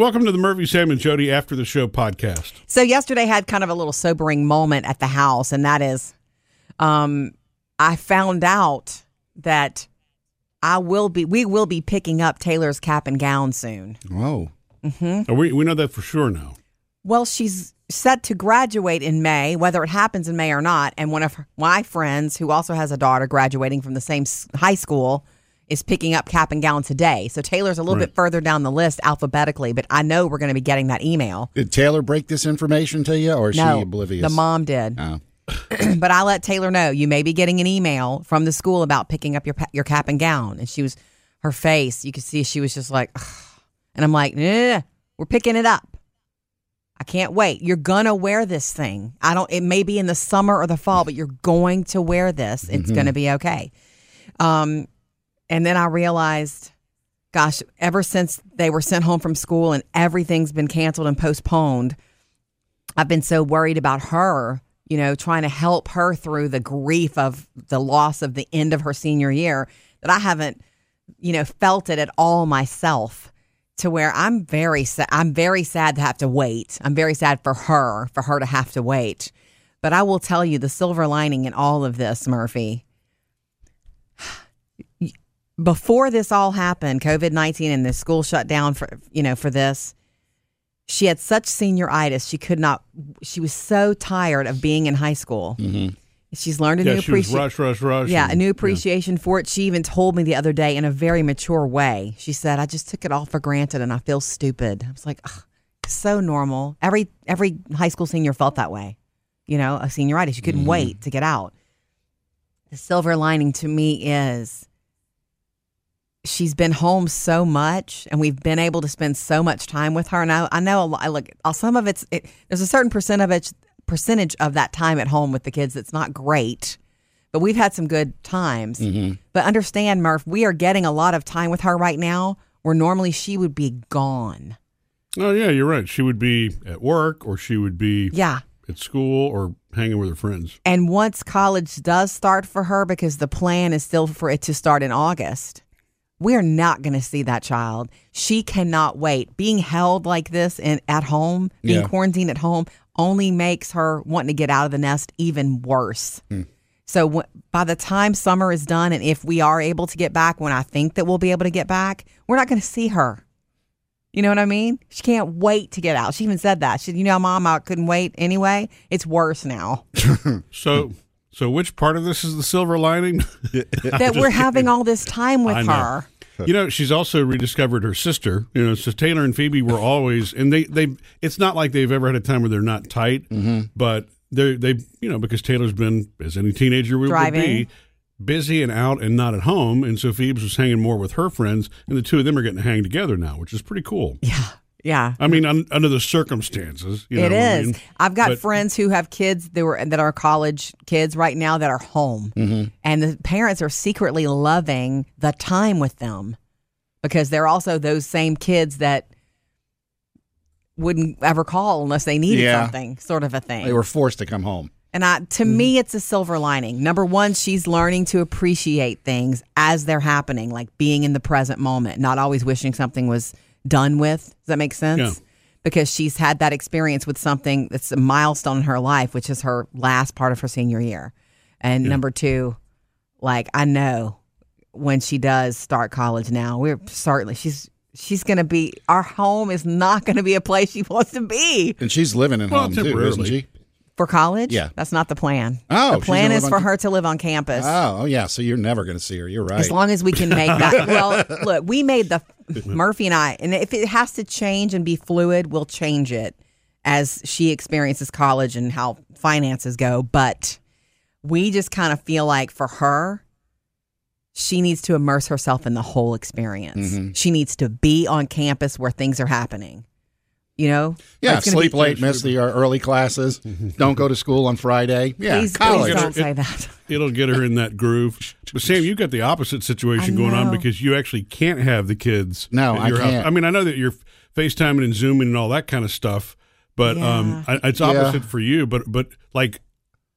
Welcome to the Murphy, Sam, and Jody After the Show podcast. So yesterday had kind of a little sobering moment at the house, and that is, um, I found out that I will be, we will be picking up Taylor's cap and gown soon. Whoa. Oh, we, we know that for sure now. Well, she's set to graduate in May, whether it happens in May or not. And one of her- my friends, who also has a daughter graduating from the same high school, is picking up cap and gown today. So Taylor's a little Right. bit further down the list alphabetically, but I know we're going to be getting that email. Did Taylor break this information to you, or is no, she oblivious? the mom did. Oh. but I let Taylor know you may be getting an email from the school about picking up your your cap and gown. And she was, her face, you could see she was just like, "Ugh." and I'm like, nah, we're picking it up. I can't wait. You're gonna wear this thing. I don't. It may be in the summer or the fall, but you're going to wear this. It's gonna be okay. Um, and then I realized, gosh, ever since they were sent home from school and everything's been canceled and postponed, I've been so worried about her, you know, trying to help her through the grief of the loss of the end of her senior year that I haven't, you know, felt it at all myself to where I'm very sad. I'm very sad to have to wait. I'm very sad for her, for her to have to wait. But I will tell you the silver lining in all of this, Murphy. Before this all happened, COVID 19 and the school shut down for, you know, for this, she had such senioritis she could not she was so tired of being in high school. Mm-hmm. She's learned a Yeah, new appreciation rush, rush, rush. yeah a new appreciation for it. She even told me the other day in a very mature way she said i just took it all for granted and i feel stupid. I was like so normal. Every every high school senior felt that way you know a senioritis. You couldn't mm-hmm. wait to get out. The silver lining to me is she's been home so much and we've been able to spend so much time with her. And i, I know a lot, I look uh, some of it's it, there's a certain percent of it percentage of that time at home with the kids that's not great but we've had some good times. But understand murph we are getting a lot of time with her right now where normally she would be gone. Oh, yeah, you're right. She would be at work or she would be yeah. at school or hanging with her friends. and once college does start for her because the plan is still for it to start in august we're not going to see that child she cannot wait being held like this in at home being Yeah. quarantined at home only makes her wanting to get out of the nest even worse hmm. so w- by the time summer is done and if we are able to get back when i think that we'll be able to get back we're not going to see her you know what I mean? She can't wait to get out. She even said that. She said, "You know, Mom, I couldn't wait anyway. It's worse now So, so which part of this is the silver lining? that we're having all this time with her." you know, she's also rediscovered her sister. You know, so Taylor and Phoebe were always, and they, they, it's not like they've ever had a time where they're not tight, mm-hmm. but they, they, you know, because Taylor's been, as any teenager would, would be, busy and out and not at home. And so Phoebe's was hanging more with her friends, and the two of them are getting to hang together now, which is pretty cool. Yeah, yeah. I mean, un, under the circumstances, you know It I mean? I've got But- friends who have kids that were that are college kids right now that are home, Mm-hmm. and the parents are secretly loving the time with them because they're also those same kids that wouldn't ever call unless they needed Yeah. something, sort of a thing. They were forced to come home. And I, to me, it's a silver lining. Number one, she's learning to appreciate things as they're happening, like being in the present moment, not always wishing something was done with. Does that make sense? Yeah. Because she's had that experience with something that's a milestone in her life, which is her last part of her senior year. And number two, like I know when she does start college now, we're certainly she's she's going to be our home is not going to be a place she wants to be And she's living in Well, home too, isn't she? for college. Yeah. that's not the plan. Oh, the plan is for on- her to live on campus. Oh, oh yeah. So you're never going to see her. You're right. As long as we can make that. well, look, we made the Murphy and I, and if it has to change and be fluid, we'll change it as she experiences college and how finances go. But we just kind of feel like for her, she needs to immerse herself in the whole experience. Mm-hmm. She needs to be on campus where things are happening. You know? yeah, It's gonna sleep be- late, miss the uh, early classes, don't go to school on Friday. Yeah, Please, college. please don't say that. It'll get her in that groove. But Sam, you've got the opposite situation going on because you actually can't have the kids. No, at I your house. can't. I mean, I know that you're FaceTiming and Zooming and all that kind of stuff, but um, Yeah. I, it's Yeah. opposite for you. But but like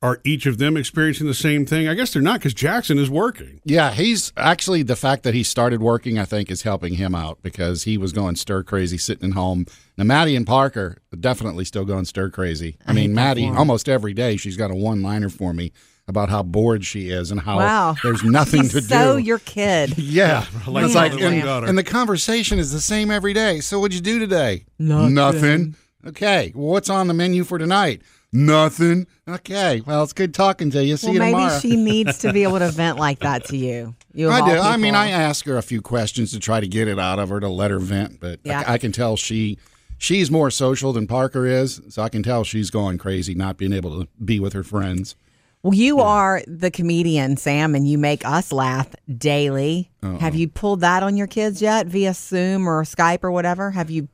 are each of them experiencing the same thing? I guess they're not because Jackson is working. Yeah, he's actually the fact that he started working, I think, is helping him out because he was going stir crazy sitting at home. Now, Maddie and Parker definitely still going stir crazy. I, mean, Maddie, almost every day, she's got a one liner for me about how bored she is and how Wow. there's nothing He's to so do. So your kid. yeah, like it's like, and, and the conversation is the same every day. So, what'd you do today? Nothing. Okay, well, what's on the menu for tonight? Nothing. Okay, well, it's good talking to you. See well, you maybe she needs to be able to vent like that to you. You I all do. I mean. I ask her a few questions to try to get it out of her to let her vent, but Yeah. I, I can tell she she's more social than Parker is, so I can tell she's going crazy not being able to be with her friends. Well, you are the comedian, Sam, and you make us laugh daily. Uh-uh. Have you pulled that on your kids yet via Zoom or Skype or whatever? Have you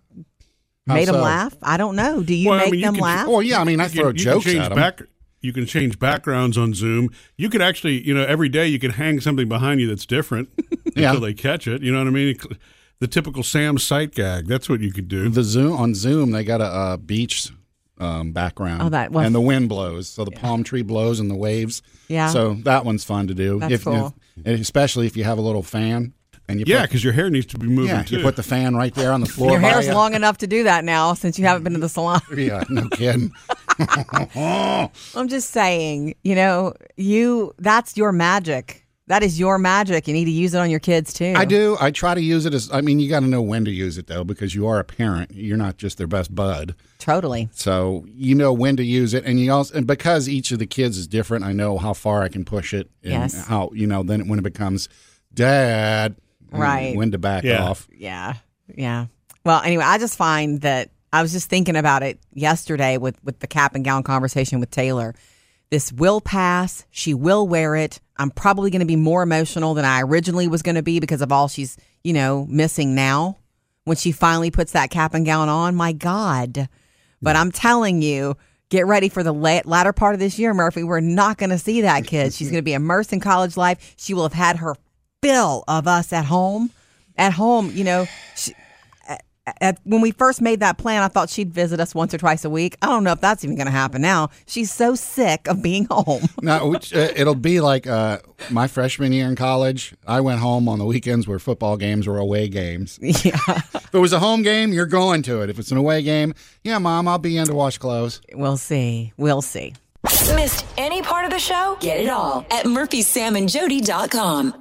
How made them laugh? I don't know. Do you Well, I make mean, you them can- laugh? Oh yeah, I mean, I You throw can- you jokes can at them. back. You can change backgrounds on Zoom. You could actually, you know, every day you could hang something behind you that's different Yeah. until they catch it. You know what I mean? The typical Sam sight gag. That's what you could do. The Zoom on Zoom, they got a, uh beach um, background. Oh, that- well- and the wind blows, so the palm tree blows and the waves. Yeah. So that one's fun to do. That's if, cool. if- especially if you have a little fan and you Yeah, because your hair needs to be moving yeah, too. you put the fan right there on the floor. Your hair's you. long enough to do that now since you haven't been to the salon. Yeah, no kidding. I'm just saying, you know, you that's your magic. That is your magic. You need to use it on your kids too. I do. I try to use it as. I mean, you got to know when to use it though, because you are a parent. You're not just their best bud, Totally. so you know when to use it. And you also, and because each of the kids is different, I know how far I can push it. And Yes. How you know then when it becomes dad, Right. When to back Yeah. off. Yeah. Yeah. Well, anyway, I just find that I was just thinking about it yesterday with with the cap and gown conversation with Taylor. This will pass. She will wear it. I'm probably going to be more emotional than I originally was going to be because of all she's, you know, missing now. When she finally puts that cap and gown on, my God. But I'm telling you, get ready for the la- latter part of this year, Murphy. We're not going to see that kid. She's going to be immersed in college life. She will have had her fill of us at home. At home, you know, she, at, when we first made that plan, I thought she'd visit us once or twice a week. I don't know if that's even going to happen now. She's so sick of being home. No, which, uh, it'll be like uh, my freshman year in college. I went home on the weekends where football games were away games. yeah, If it was a home game, you're going to it. If it's an away game, yeah, mom, I'll be in to wash clothes. we'll see. We'll see. Missed any part of the show? Get it all at murphysamandjody.com.